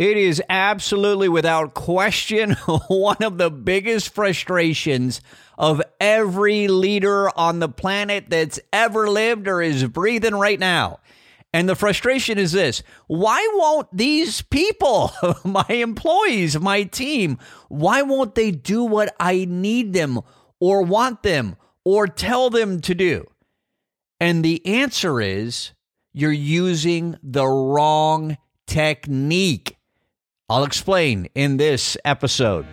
It is absolutely without question one of the biggest frustrations of every leader on the planet that's ever lived or is breathing right now. And the frustration is this why won't these people, my employees, my team, why won't they do what I need them or want them or tell them to do? And the answer is you're using the wrong technique. I'll explain in this episode.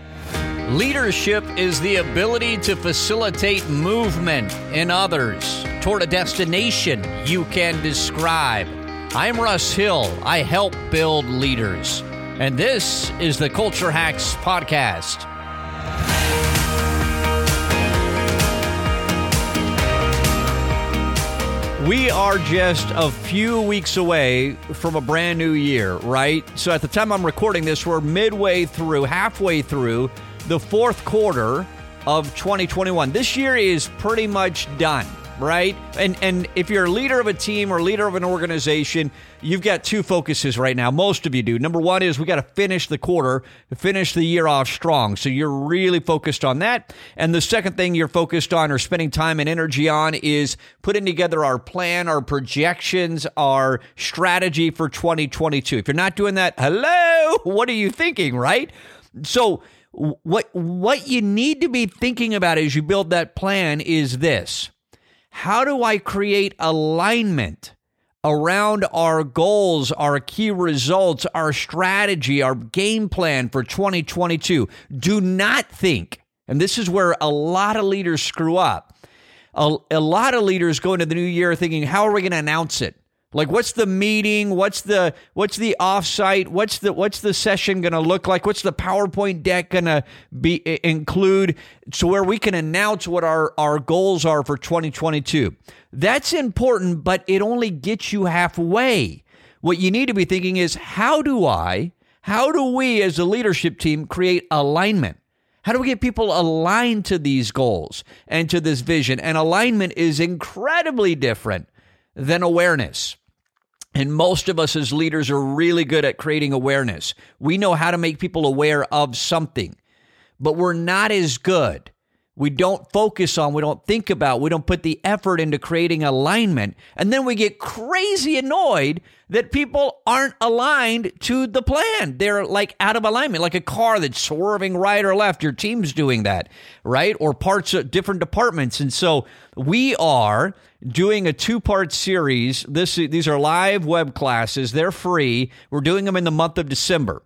Leadership is the ability to facilitate movement in others toward a destination you can describe. I'm Russ Hill. I help build leaders. And this is the Culture Hacks Podcast. We are just a few weeks away from a brand new year, right? So at the time I'm recording this, we're midway through, halfway through the fourth quarter of 2021. This year is pretty much done right? And and if you're a leader of a team or leader of an organization, you've got two focuses right now. Most of you do. Number one is we got to finish the quarter, finish the year off strong. So you're really focused on that. And the second thing you're focused on or spending time and energy on is putting together our plan, our projections, our strategy for 2022. If you're not doing that, hello, what are you thinking, right? So what what you need to be thinking about as you build that plan is this how do I create alignment around our goals, our key results, our strategy, our game plan for 2022? Do not think, and this is where a lot of leaders screw up. A, a lot of leaders go into the new year thinking, how are we going to announce it? Like what's the meeting? What's the what's the offsite? What's the what's the session going to look like? What's the PowerPoint deck going to be include so where we can announce what our our goals are for 2022. That's important, but it only gets you halfway. What you need to be thinking is how do I how do we as a leadership team create alignment? How do we get people aligned to these goals and to this vision? And alignment is incredibly different than awareness. And most of us as leaders are really good at creating awareness. We know how to make people aware of something, but we're not as good. We don't focus on, we don't think about, we don't put the effort into creating alignment. And then we get crazy annoyed that people aren't aligned to the plan. They're like out of alignment, like a car that's swerving right or left. Your team's doing that, right? Or parts of different departments. And so we are doing a two part series. This, these are live web classes, they're free. We're doing them in the month of December.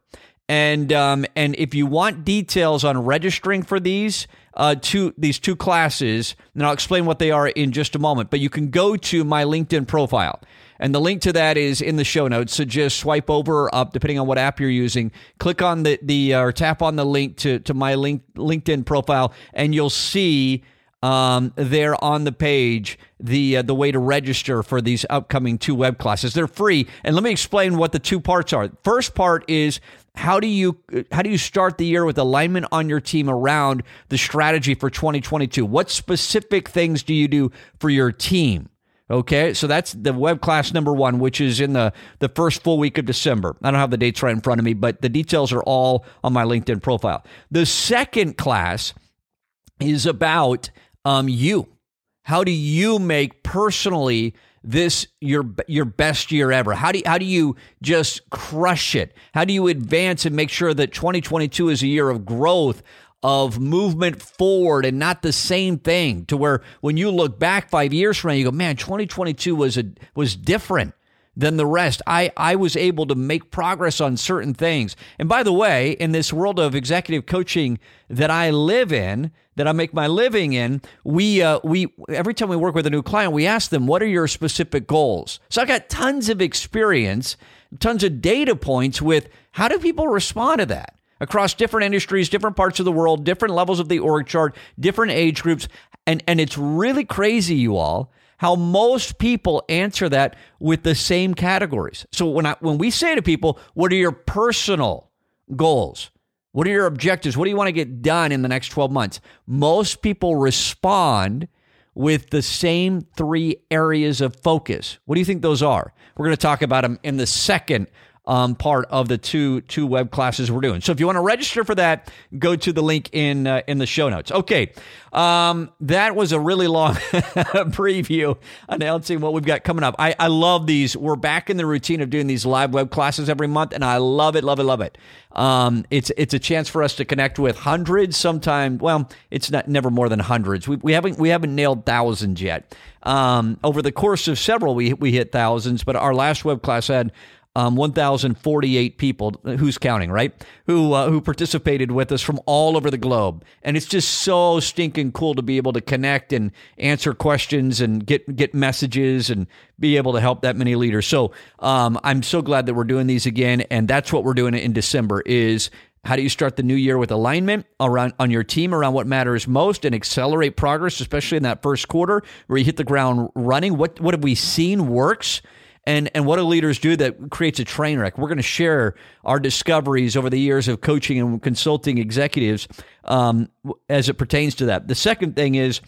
And um, and if you want details on registering for these uh, two these two classes, and I'll explain what they are in just a moment. But you can go to my LinkedIn profile. And the link to that is in the show notes. So just swipe over or up, depending on what app you're using. Click on the the uh, or tap on the link to to my link LinkedIn profile, and you'll see um, there on the page the uh, the way to register for these upcoming two web classes. They're free, and let me explain what the two parts are. First part is how do you how do you start the year with alignment on your team around the strategy for 2022? What specific things do you do for your team? Okay, so that's the web class number one, which is in the, the first full week of December. I don't have the dates right in front of me, but the details are all on my LinkedIn profile. The second class is about um, you. How do you make personally this your your best year ever? How do how do you just crush it? How do you advance and make sure that 2022 is a year of growth, of movement forward and not the same thing to where when you look back five years from now, you go, man, 2022 was a, was different than the rest. I, I was able to make progress on certain things. And by the way, in this world of executive coaching that I live in, that I make my living in, we uh, we every time we work with a new client, we ask them, "What are your specific goals?" So I got tons of experience, tons of data points with how do people respond to that across different industries, different parts of the world, different levels of the org chart, different age groups. And, and it's really crazy, you all, how most people answer that with the same categories. So when I, when we say to people, what are your personal goals? What are your objectives? What do you want to get done in the next 12 months? Most people respond with the same three areas of focus. What do you think those are? We're going to talk about them in the second um, part of the two two web classes we're doing. So if you want to register for that, go to the link in uh, in the show notes. Okay, um, that was a really long preview announcing what we've got coming up. I, I love these. We're back in the routine of doing these live web classes every month, and I love it, love it, love it. Um, it's it's a chance for us to connect with hundreds. Sometimes, well, it's not never more than hundreds. We, we haven't we haven't nailed thousands yet. Um, over the course of several, we we hit thousands, but our last web class had um, 1,048 people, who's counting, right? Who uh, who participated with us from all over the globe, and it's just so stinking cool to be able to connect and answer questions and get get messages and be able to help that many leaders. So um, I'm so glad that we're doing these again, and that's what we're doing in December is how do you start the new year with alignment around on your team around what matters most and accelerate progress, especially in that first quarter where you hit the ground running? What what have we seen works? And and what do leaders do that creates a train wreck? We're going to share our discoveries over the years of coaching and consulting executives um, as it pertains to that. The second thing is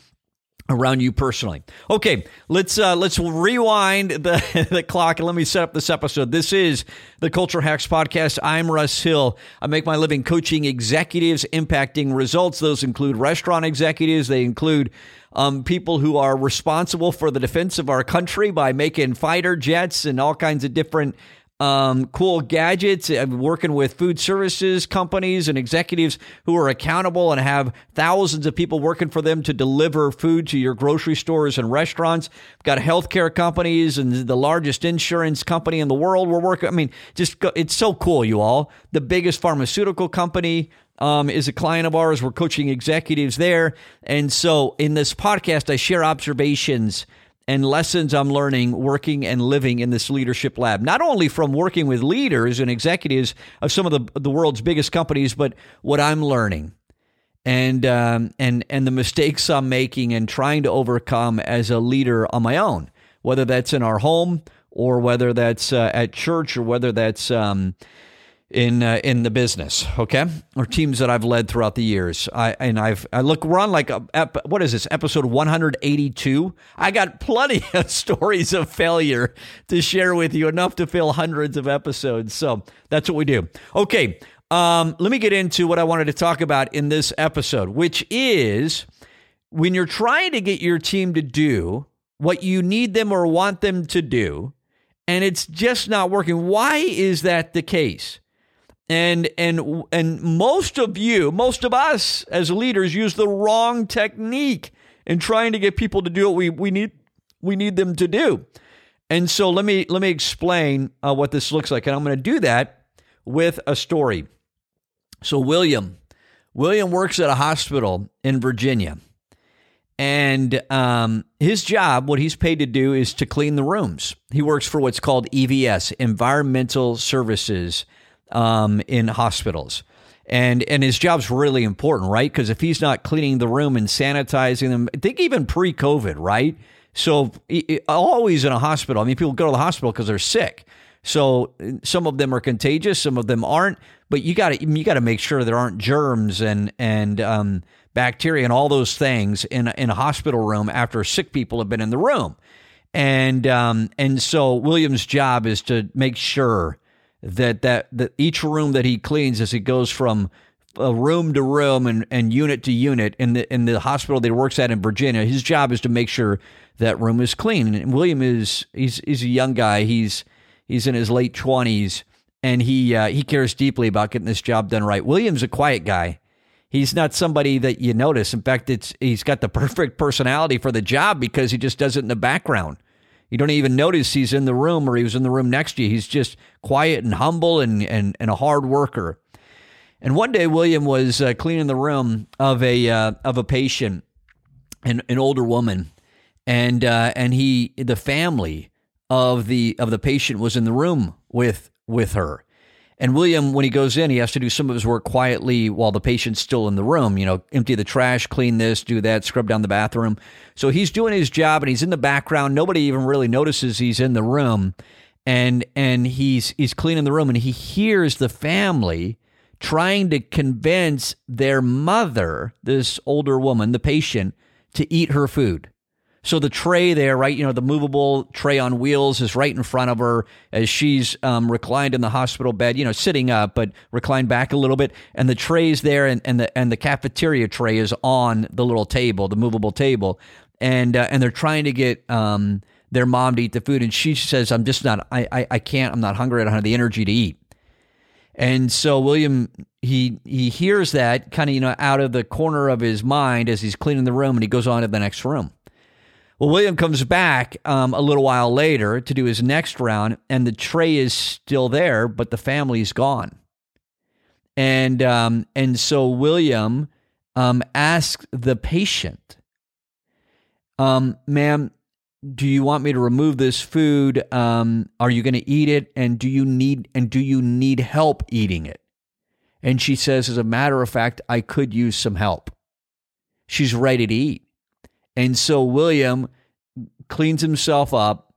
around you personally. Okay, let's uh, let's rewind the the clock and let me set up this episode. This is the Culture Hacks podcast. I'm Russ Hill. I make my living coaching executives impacting results. Those include restaurant executives. They include um, people who are responsible for the defense of our country by making fighter jets and all kinds of different um, cool gadgets. I'm working with food services companies and executives who are accountable and have thousands of people working for them to deliver food to your grocery stores and restaurants. We've got healthcare companies and the largest insurance company in the world. We're working. I mean, just go, it's so cool, you all. The biggest pharmaceutical company um, is a client of ours. We're coaching executives there. And so in this podcast, I share observations and lessons I'm learning working and living in this leadership lab. Not only from working with leaders and executives of some of the, the world's biggest companies, but what I'm learning and um, and and the mistakes I'm making and trying to overcome as a leader on my own, whether that's in our home or whether that's uh, at church or whether that's um, in uh, in the business, okay, or teams that I've led throughout the years. I and I've I look we're on like a, ep, what is this episode 182. I got plenty of stories of failure to share with you, enough to fill hundreds of episodes. So that's what we do. Okay, um, let me get into what I wanted to talk about in this episode, which is when you're trying to get your team to do what you need them or want them to do, and it's just not working. Why is that the case? And and and most of you most of us as leaders use the wrong technique in trying to get people to do what we, we need we need them to do. And so let me let me explain uh, what this looks like. And i'm going to do that with a story. So william william works at a hospital in virginia. And um, his job, what he's paid to do, is to clean the rooms. He works for what's called EVS, Environmental Services um, in hospitals. And and his job's really important, right? Because if he's not cleaning the room and sanitizing them, I think even pre-COVID, right? So always in a hospital. I mean, people go to the hospital because they're sick. So some of them are contagious, some of them aren't. But you got to you got to make sure there aren't germs and and um, bacteria and all those things in in a hospital room after sick people have been in the room. And um, and so William's job is to make sure that that that each room that he cleans as he goes from uh, room to room and, and unit to unit in the in the hospital that he works at in Virginia, his job is to make sure that room is clean. And William is he's he's a young guy. He's he's in his late twenties, and he uh, he cares deeply about getting this job done right. William's a quiet guy. He's not somebody that you notice. In fact, it's he's got the perfect personality for the job because he just does it in the background. You don't even notice he's in the room or he was in the room next to you. He's just quiet and humble and, and, and a hard worker. And one day, William was uh, cleaning the room of a uh, of a patient, an, an older woman, and uh, and he the family of the of the patient was in the room with with her, and William, when he goes in, he has to do some of his work quietly while the patient's still in the room. You know, empty the trash, clean this, do that, scrub down the bathroom. So he's doing his job and he's in the background. Nobody even really notices he's in the room. And and he's he's cleaning the room and he hears the family trying to convince their mother, this older woman, the patient, to eat her food. So the tray there, right, you know, the movable tray on wheels is right in front of her as she's um, reclined in the hospital bed, you know, sitting up, but reclined back a little bit. And the tray's there, and, and the and the cafeteria tray is on the little table, the movable table, and uh, and they're trying to get um, their mom to eat the food, and she says, "I'm just not, I, I, I can't, I'm not hungry, I don't have the energy to eat." And so William he he hears that kind of you know out of the corner of his mind as he's cleaning the room, and he goes on to the next room. Well, William comes back um, a little while later to do his next round, and the tray is still there, but the family's gone. And um, and so William um, asks the patient, um, "Ma'am, do you want me to remove this food? Um, are you going to eat it? And do you need and do you need help eating it?" And she says, "As a matter of fact, I could use some help." She's ready to eat. And so William cleans himself up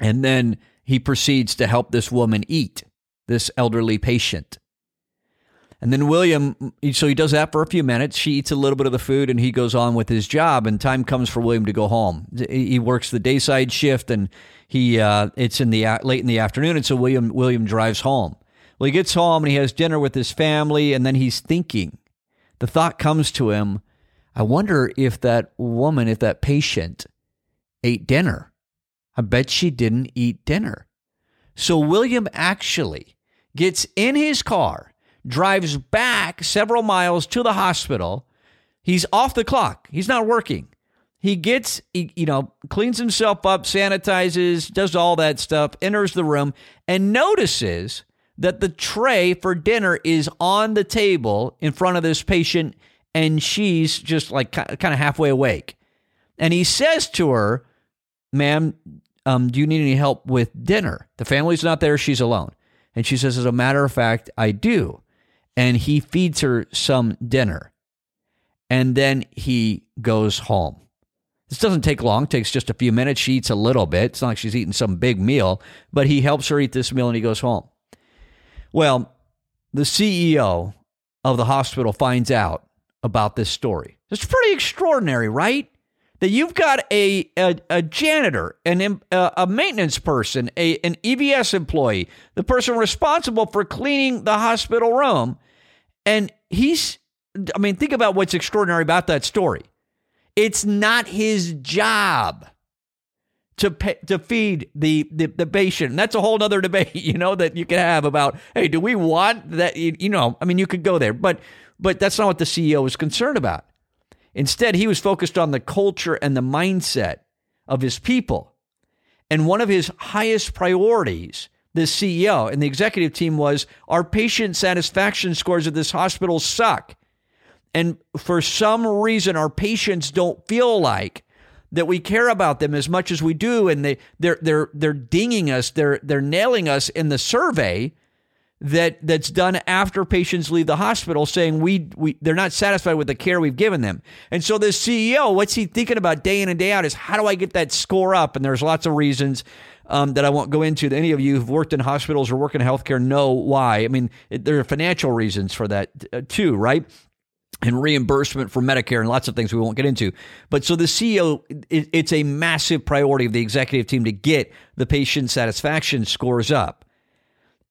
and then he proceeds to help this woman eat, this elderly patient. And then William, so he does that for a few minutes. She eats a little bit of the food and he goes on with his job. And time comes for William to go home. He works the dayside shift and he uh, it's in the late in the afternoon. And so William William drives home. Well, he gets home and he has dinner with his family. And then he's thinking. The thought comes to him I wonder if that woman, if that patient ate dinner. I bet she didn't eat dinner. So William actually gets in his car, drives back several miles to the hospital. He's off the clock. He's not working. He gets, you know, cleans himself up, sanitizes, does all that stuff, enters the room, and notices that the tray for dinner is on the table in front of this patient and she's just like kind of halfway awake. And he says to her, Ma'am, um, do you need any help with dinner? The family's not there, she's alone. And she says, As a matter of fact, I do. And he feeds her some dinner. And then he goes home. This doesn't take long, it takes just a few minutes. She eats a little bit. It's not like she's eating some big meal, but he helps her eat this meal and he goes home. Well, the CEO of the hospital finds out about this story. It's pretty extraordinary, right? That you've got a a, a janitor, an a, maintenance person, a an EVS employee, the person responsible for cleaning the hospital room, and he's. I mean, think about what's extraordinary about that story. It's not his job to pay, to feed the, the the patient. That's a whole other debate, you know, that you can have about, hey, do we want that? You know, I mean, you could go there, but but that's not what the CEO was concerned about. Instead, he was focused on the culture and the mindset of his people. And one of his highest priorities, the CEO and the executive team, was our patient satisfaction scores at this hospital suck. And for some reason, our patients don't feel like that we care about them as much as we do, and they they're they're they're dinging us, they're they're nailing us in the survey that that's done after patients leave the hospital saying we, we they're not satisfied with the care we've given them. And so the CEO, what's he thinking about day in and day out is how do I get that score up? And there's lots of reasons um, that I won't go into. Any of you who've worked in hospitals or work in healthcare know why. I mean, it, there are financial reasons for that uh, too, right? and reimbursement for Medicare and lots of things we won't get into. But so the CEO, it's a massive priority of the executive team to get the patient satisfaction scores up.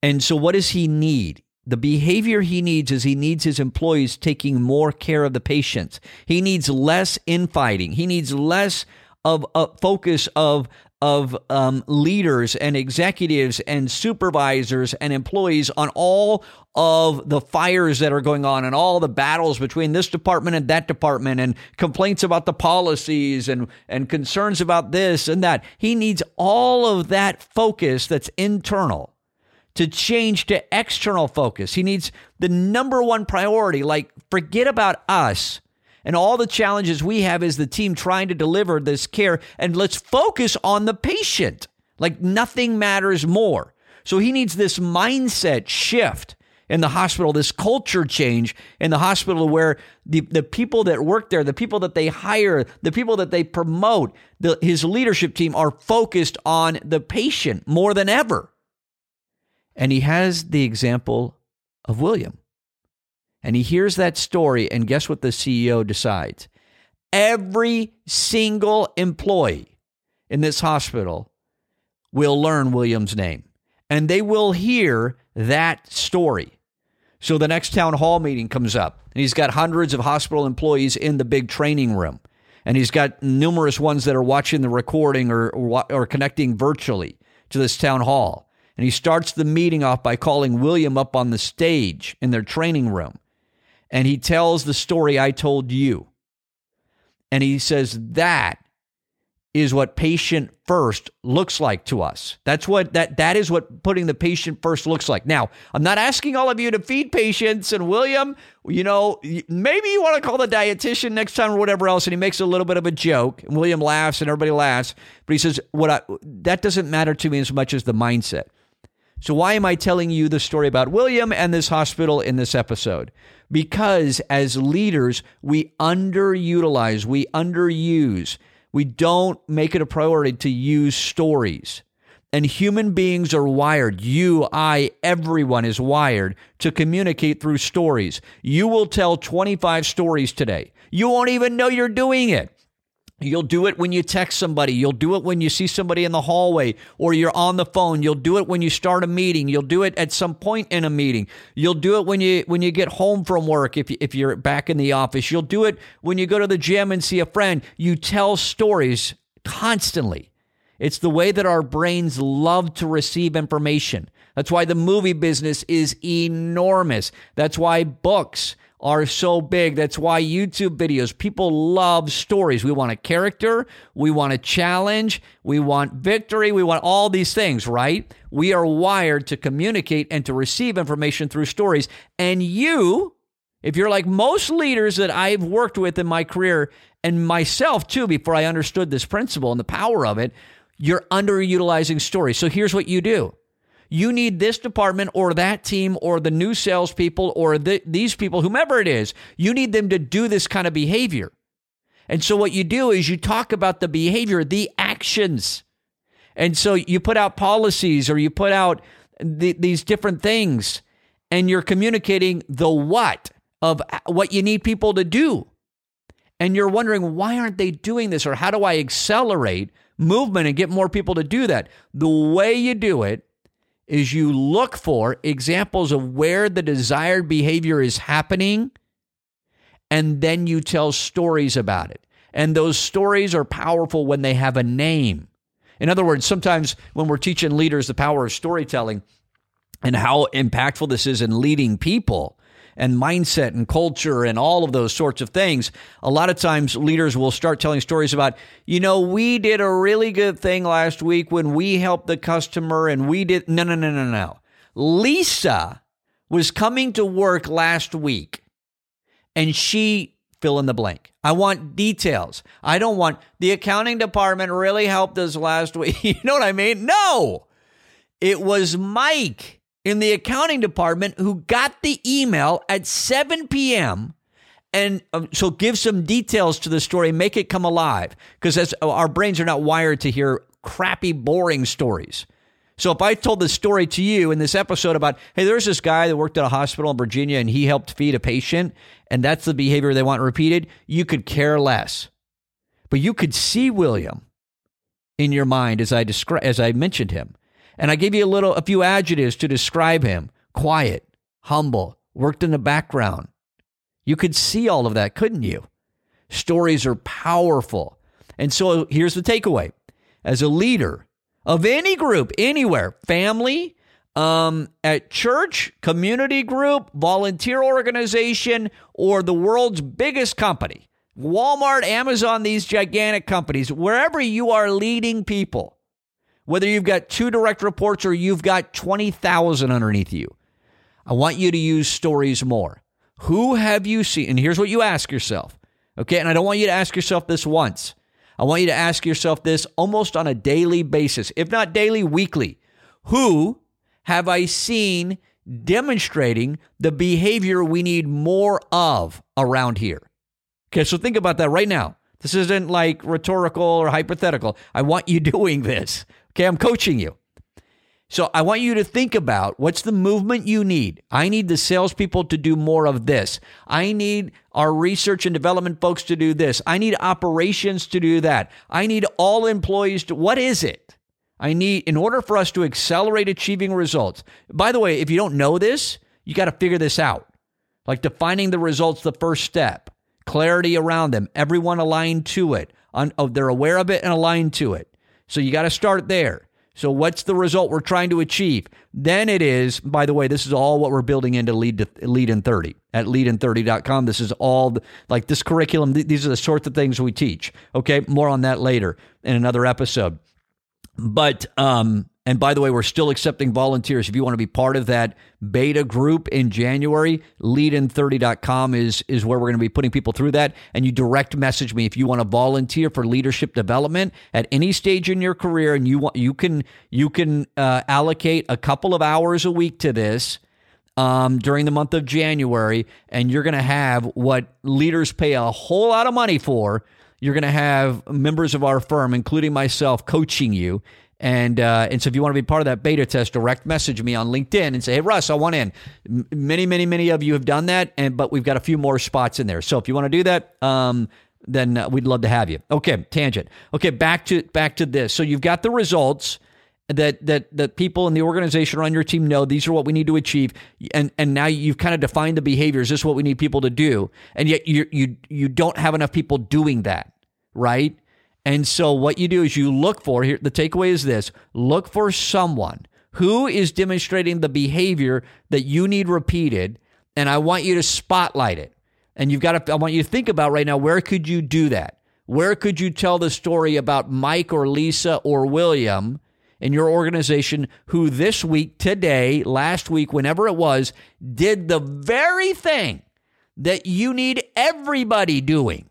And so, what does he need? The behavior he needs is he needs his employees taking more care of the patients. He needs less infighting. He needs less of a focus of of um, leaders and executives and supervisors and employees on all of the fires that are going on and all the battles between this department and that department and complaints about the policies and and concerns about this and that. He needs all of that focus that's internal to change to external focus. He needs the number one priority, like forget about us and all the challenges we have as the team trying to deliver this care, and let's focus on the patient. Like nothing matters more. So he needs this mindset shift in the hospital, this culture change in the hospital where the, the people that work there, the people that they hire, the people that they promote, the, his leadership team are focused on the patient more than ever. And he has the example of William. And he hears that story, and guess what the CEO decides? Every single employee in this hospital will learn William's name and they will hear that story. So the next town hall meeting comes up, and he's got hundreds of hospital employees in the big training room, and he's got numerous ones that are watching the recording or, or, or connecting virtually to this town hall. And he starts the meeting off by calling William up on the stage in their training room. And he tells the story I told you. And he says, That is what patient first looks like to us. That's what that that is what putting the patient first looks like. Now, I'm not asking all of you to feed patients and William, you know, maybe you want to call the dietitian next time or whatever else and he makes a little bit of a joke and William laughs and everybody laughs, but he says what I, that doesn't matter to me as much as the mindset. So why am I telling you the story about William and this hospital in this episode? Because as leaders, we underutilize, we underuse we don't make it a priority to use stories. And human beings are wired, you, I, everyone is wired to communicate through stories. You will tell 25 stories today. You won't even know you're doing it. You'll do it when you text somebody. You'll do it when you see somebody in the hallway or you're on the phone. You'll do it when you start a meeting. You'll do it at some point in a meeting. You'll do it when you when you get home from work if you, if you're back in the office. You'll do it when you go to the gym and see a friend. You tell stories constantly. It's the way that our brains love to receive information. That's why the movie business is enormous. That's why books are so big. That's why YouTube videos, people love stories. We want a character, we want a challenge, we want victory, we want all these things, right? We are wired to communicate and to receive information through stories. And you, if you're like most leaders that I've worked with in my career, and myself too, before I understood this principle and the power of it, you're underutilizing stories. So here's what you do you need this department or that team or the new salespeople or the, these people, whomever it is, you need them to do this kind of behavior. And so what you do is you talk about the behavior, the actions. And so you put out policies or you put out the, these different things and you're communicating the what of what you need people to do. And you're wondering, why aren't they doing this? Or how do I accelerate movement and get more people to do that? The way you do it is you look for examples of where the desired behavior is happening and then you tell stories about it. And those stories are powerful when they have a name. In other words, sometimes when we're teaching leaders the power of storytelling and how impactful this is in leading people, and mindset and culture and all of those sorts of things, a lot of times leaders will start telling stories about, you know, we did a really good thing last week when we helped the customer and we did. No, no, no, no, no. Lisa was coming to work last week and she fill in the blank. I want details. I don't want the accounting department really helped us last week. you know what I mean? No. It was Mike in the accounting department who got the email at 7 p.m. And um, so give some details to the story, make it come alive because our brains are not wired to hear crappy, boring stories. So if I told the story to you in this episode about, hey, there's this guy that worked at a hospital in Virginia and he helped feed a patient, and that's the behavior they want repeated, you could care less. But you could see William in your mind as I descri- as I mentioned him. And I gave you a little, a few adjectives to describe him quiet, humble, worked in the background. You could see all of that, couldn't you? Stories are powerful. And so here's the takeaway as a leader of any group, anywhere, family, um, at church, community group, volunteer organization, or the world's biggest company, Walmart, Amazon, these gigantic companies, wherever you are leading people, whether you've got two direct reports or you've got 20,000 underneath you. I want you to use stories more. Who have you seen? And here's what you ask yourself. Okay. And I don't want you to ask yourself this once. I want you to ask yourself this almost on a daily basis, if not daily, weekly. Who have I seen demonstrating the behavior we need more of around here? Okay. So think about that right now. This isn't like rhetorical or hypothetical. I want you doing this. Okay, I'm coaching you. So I want you to think about what's the movement you need. I need the salespeople to do more of this. I need our research and development folks to do this. I need operations to do that. I need all employees to, what is it? I need, in order for us to accelerate achieving results. By the way, if you don't know this, you got to figure this out. Like defining the results, the first step, clarity around them, everyone aligned to it. oh, they're aware of it and aligned to it. So you got to start there. So what's the result we're trying to achieve? Then it is, by the way, this is all what we're building into lead to, lead in 30 at leadin30.com. This is all the, like this curriculum. Th- these are the sorts of things we teach. Okay. More on that later in another episode. But um, and by the way, we're still accepting volunteers. If you want to be part of that beta group in January, leadin30.com is, is where we're going to be putting people through that. And you direct message me if you want to volunteer for leadership development at any stage in your career. And you want, you can, you can uh, allocate a couple of hours a week to this um, during the month of January. And you're going to have what leaders pay a whole lot of money for. You're going to have members of our firm, including myself, coaching you and uh, and so if you want to be part of that beta test, direct message me on LinkedIn and say, "Hey Russ, I want in." M- many, many, many of you have done that, and but we've got a few more spots in there. So if you want to do that, um, then uh, we'd love to have you. Okay, tangent. Okay, back to back to this. So you've got the results that that that people in the organization or on your team know these are what we need to achieve and and now you've kind of defined the behaviors this is what we need people to do and yet you you you don't have enough people doing that right and so what you do is you look for here the takeaway is this look for someone who is demonstrating the behavior that you need repeated and I want you to spotlight it. And you've got to I want you to think about right now where could you do that? Where could you tell the story about Mike or Lisa or William in your organization who this week, today, last week, whenever it was, did the very thing that you need everybody doing?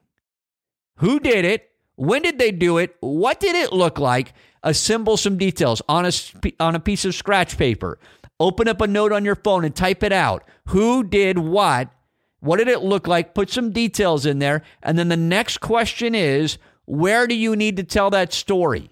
Who did it? When did they do it? What did it look like? Assemble some details on a, on a piece of scratch paper. Open up a note on your phone and type it out. Who did what? What did it look like? Put some details in there. And then the next question is where do you need to tell that story?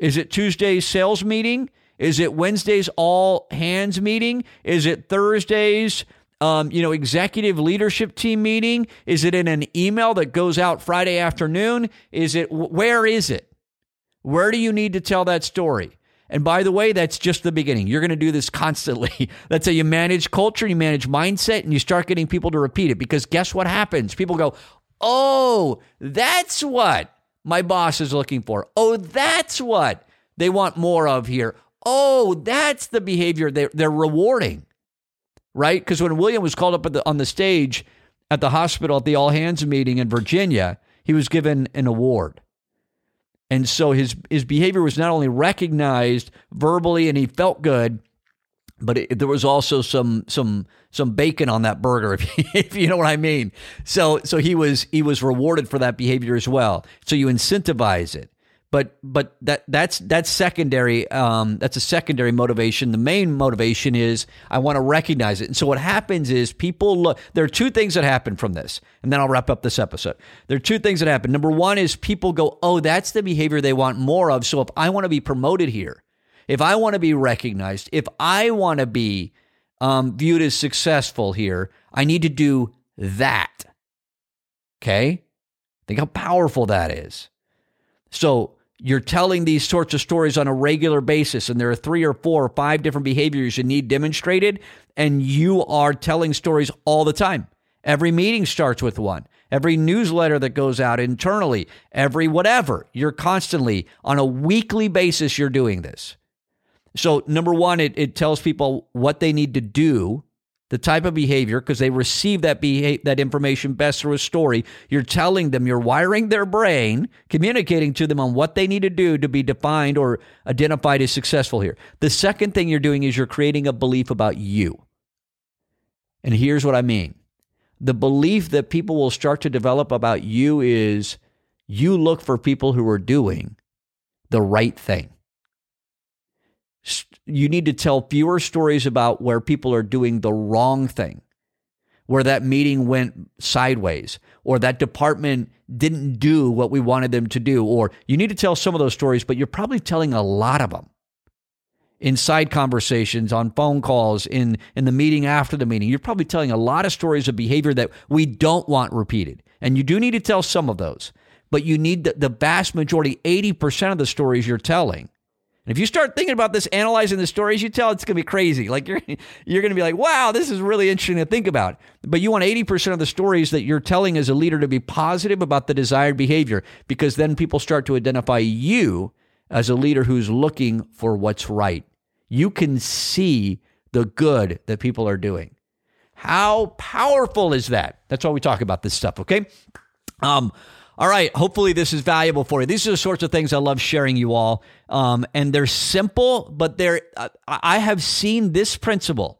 Is it Tuesday's sales meeting? Is it Wednesday's all hands meeting? Is it Thursday's um, you know, executive leadership team meeting? Is it in an email that goes out Friday afternoon? Is it where is it? Where do you need to tell that story? And by the way, that's just the beginning. You're going to do this constantly. that's how you manage culture, you manage mindset, and you start getting people to repeat it. Because guess what happens? People go, Oh, that's what my boss is looking for. Oh, that's what they want more of here. Oh, that's the behavior they're, they're rewarding right? Because when William was called up the, on the stage at the hospital at the all hands meeting in Virginia, he was given an award. And so his his behavior was not only recognized verbally and he felt good, but it, there was also some some some bacon on that burger if you, if you know what I mean. So so he was he was rewarded for that behavior as well. So you incentivize it but but that that's that's secondary um, that's a secondary motivation. The main motivation is i want to recognize it. And so what happens is people look there are two things that happen from this and then i'll wrap up this episode. There are two things that happen. Number one is people go oh that's the behavior they want more of so if i want to be promoted here if i want to be recognized if i want to be um, viewed as successful here i need to do that. Okay? Think how powerful that is. So you're telling these sorts of stories on a regular basis and there are three or four or five different behaviors you need demonstrated and you are telling stories all the time. Every meeting starts with one. Every newsletter that goes out internally. Every whatever. You're constantly on a weekly basis you're doing this. So number one it, it tells people what they need to do the type of behavior because they receive that beha- that information best through a story. You're telling them, you're wiring their brain, communicating to them on what they need to do to be defined or identified as successful here. The second thing you're doing is you're creating a belief about you. And here's what I mean. The belief that people will start to develop about you is you look for people who are doing the right thing you need to tell fewer stories about where people are doing the wrong thing, where that meeting went sideways, or that department didn't do what we wanted them to do. Or you need to tell some of those stories, but you're probably telling a lot of them. in side conversations, on phone calls, in, in the meeting after the meeting. You're probably telling a lot of stories of behavior that we don't want repeated. And you do need to tell some of those, but you need the, the vast majority, 80% of the stories you're telling. And if you start thinking about this, analyzing the stories you tell, it's going to be crazy. Like you're you're going to be like, "Wow, this is really interesting to think about." But you want 80% of the stories that you're telling as a leader to be positive about the desired behavior because then people start to identify you as a leader who's looking for what's right you can see the good that people are doing. How powerful is that? That's why we talk about this stuff, okay? Um, all right. Hopefully, this is valuable for you. These are the sorts of things I love sharing you all. Um, and they're simple, but they're, I have seen this principle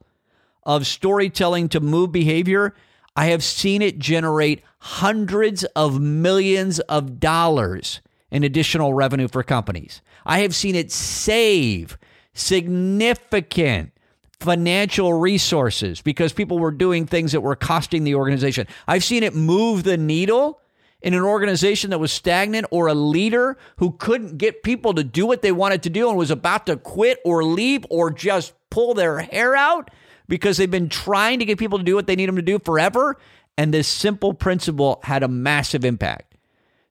of storytelling to move behavior. I have seen it generate hundreds of millions of dollars in additional revenue for companies. I have seen it save significant financial resources because people were doing things that were costing the organization. I've seen it move the needle in an organization that was stagnant or a leader who couldn't get people to do what they wanted to do and was about to quit or leave or just pull their hair out because they've been trying to get people to do what they need them to do forever. And this simple principle had a massive impact.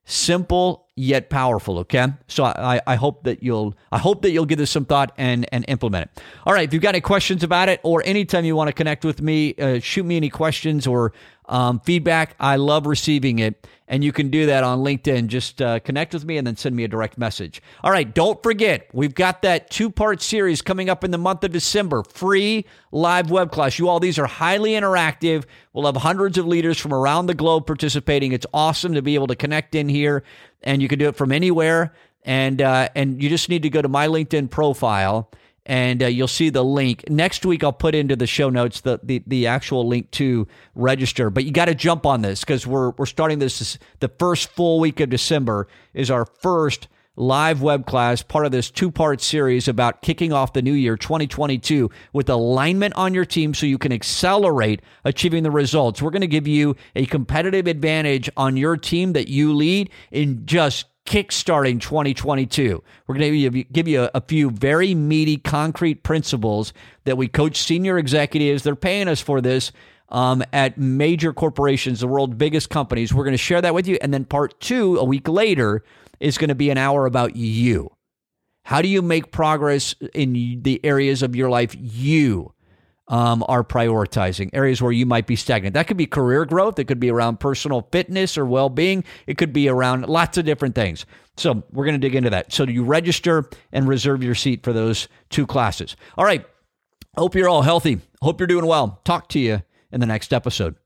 Simple yet powerful. Okay, so I, I hope that you'll I hope that you'll give this some thought and and implement it. All right, if you've got any questions about it, or anytime you want to connect with me, uh, shoot me any questions or um, feedback. I love receiving it. And you can do that on LinkedIn. Just uh, connect with me and then send me a direct message. All right, don't forget, we've got that two part series coming up in the month of December free live web class. You all, these are highly interactive. We'll have hundreds of leaders from around the globe participating. It's awesome to be able to connect in here, and you can do it from anywhere. And, uh, and you just need to go to my LinkedIn profile and uh, you'll see the link next week. I'll put into the show notes the the, the actual link to register. But you got to jump on this because we're we're starting this the first full week of December is our first live web class, part of this two part series about kicking off the new year 2022 with alignment on your team so you can accelerate achieving the results. We're going to give you a competitive advantage on your team that you lead in just kickstarting 2022. We're going to give you a, few very meaty, concrete principles that we coach senior executives. They're paying us for this um, at major corporations, the world's biggest companies. We're going to share that with you. And then part two, a week later, is going to be an hour about you. How do you make progress in the areas of your life you um, are prioritizing, areas where you might be stagnant. That could be career growth. It could be around personal fitness or well being. It could be around lots of different things. So we're going to dig into that. So you register and reserve your seat for those two classes. All right. Hope you're all healthy. Hope you're doing well. Talk to you in the next episode.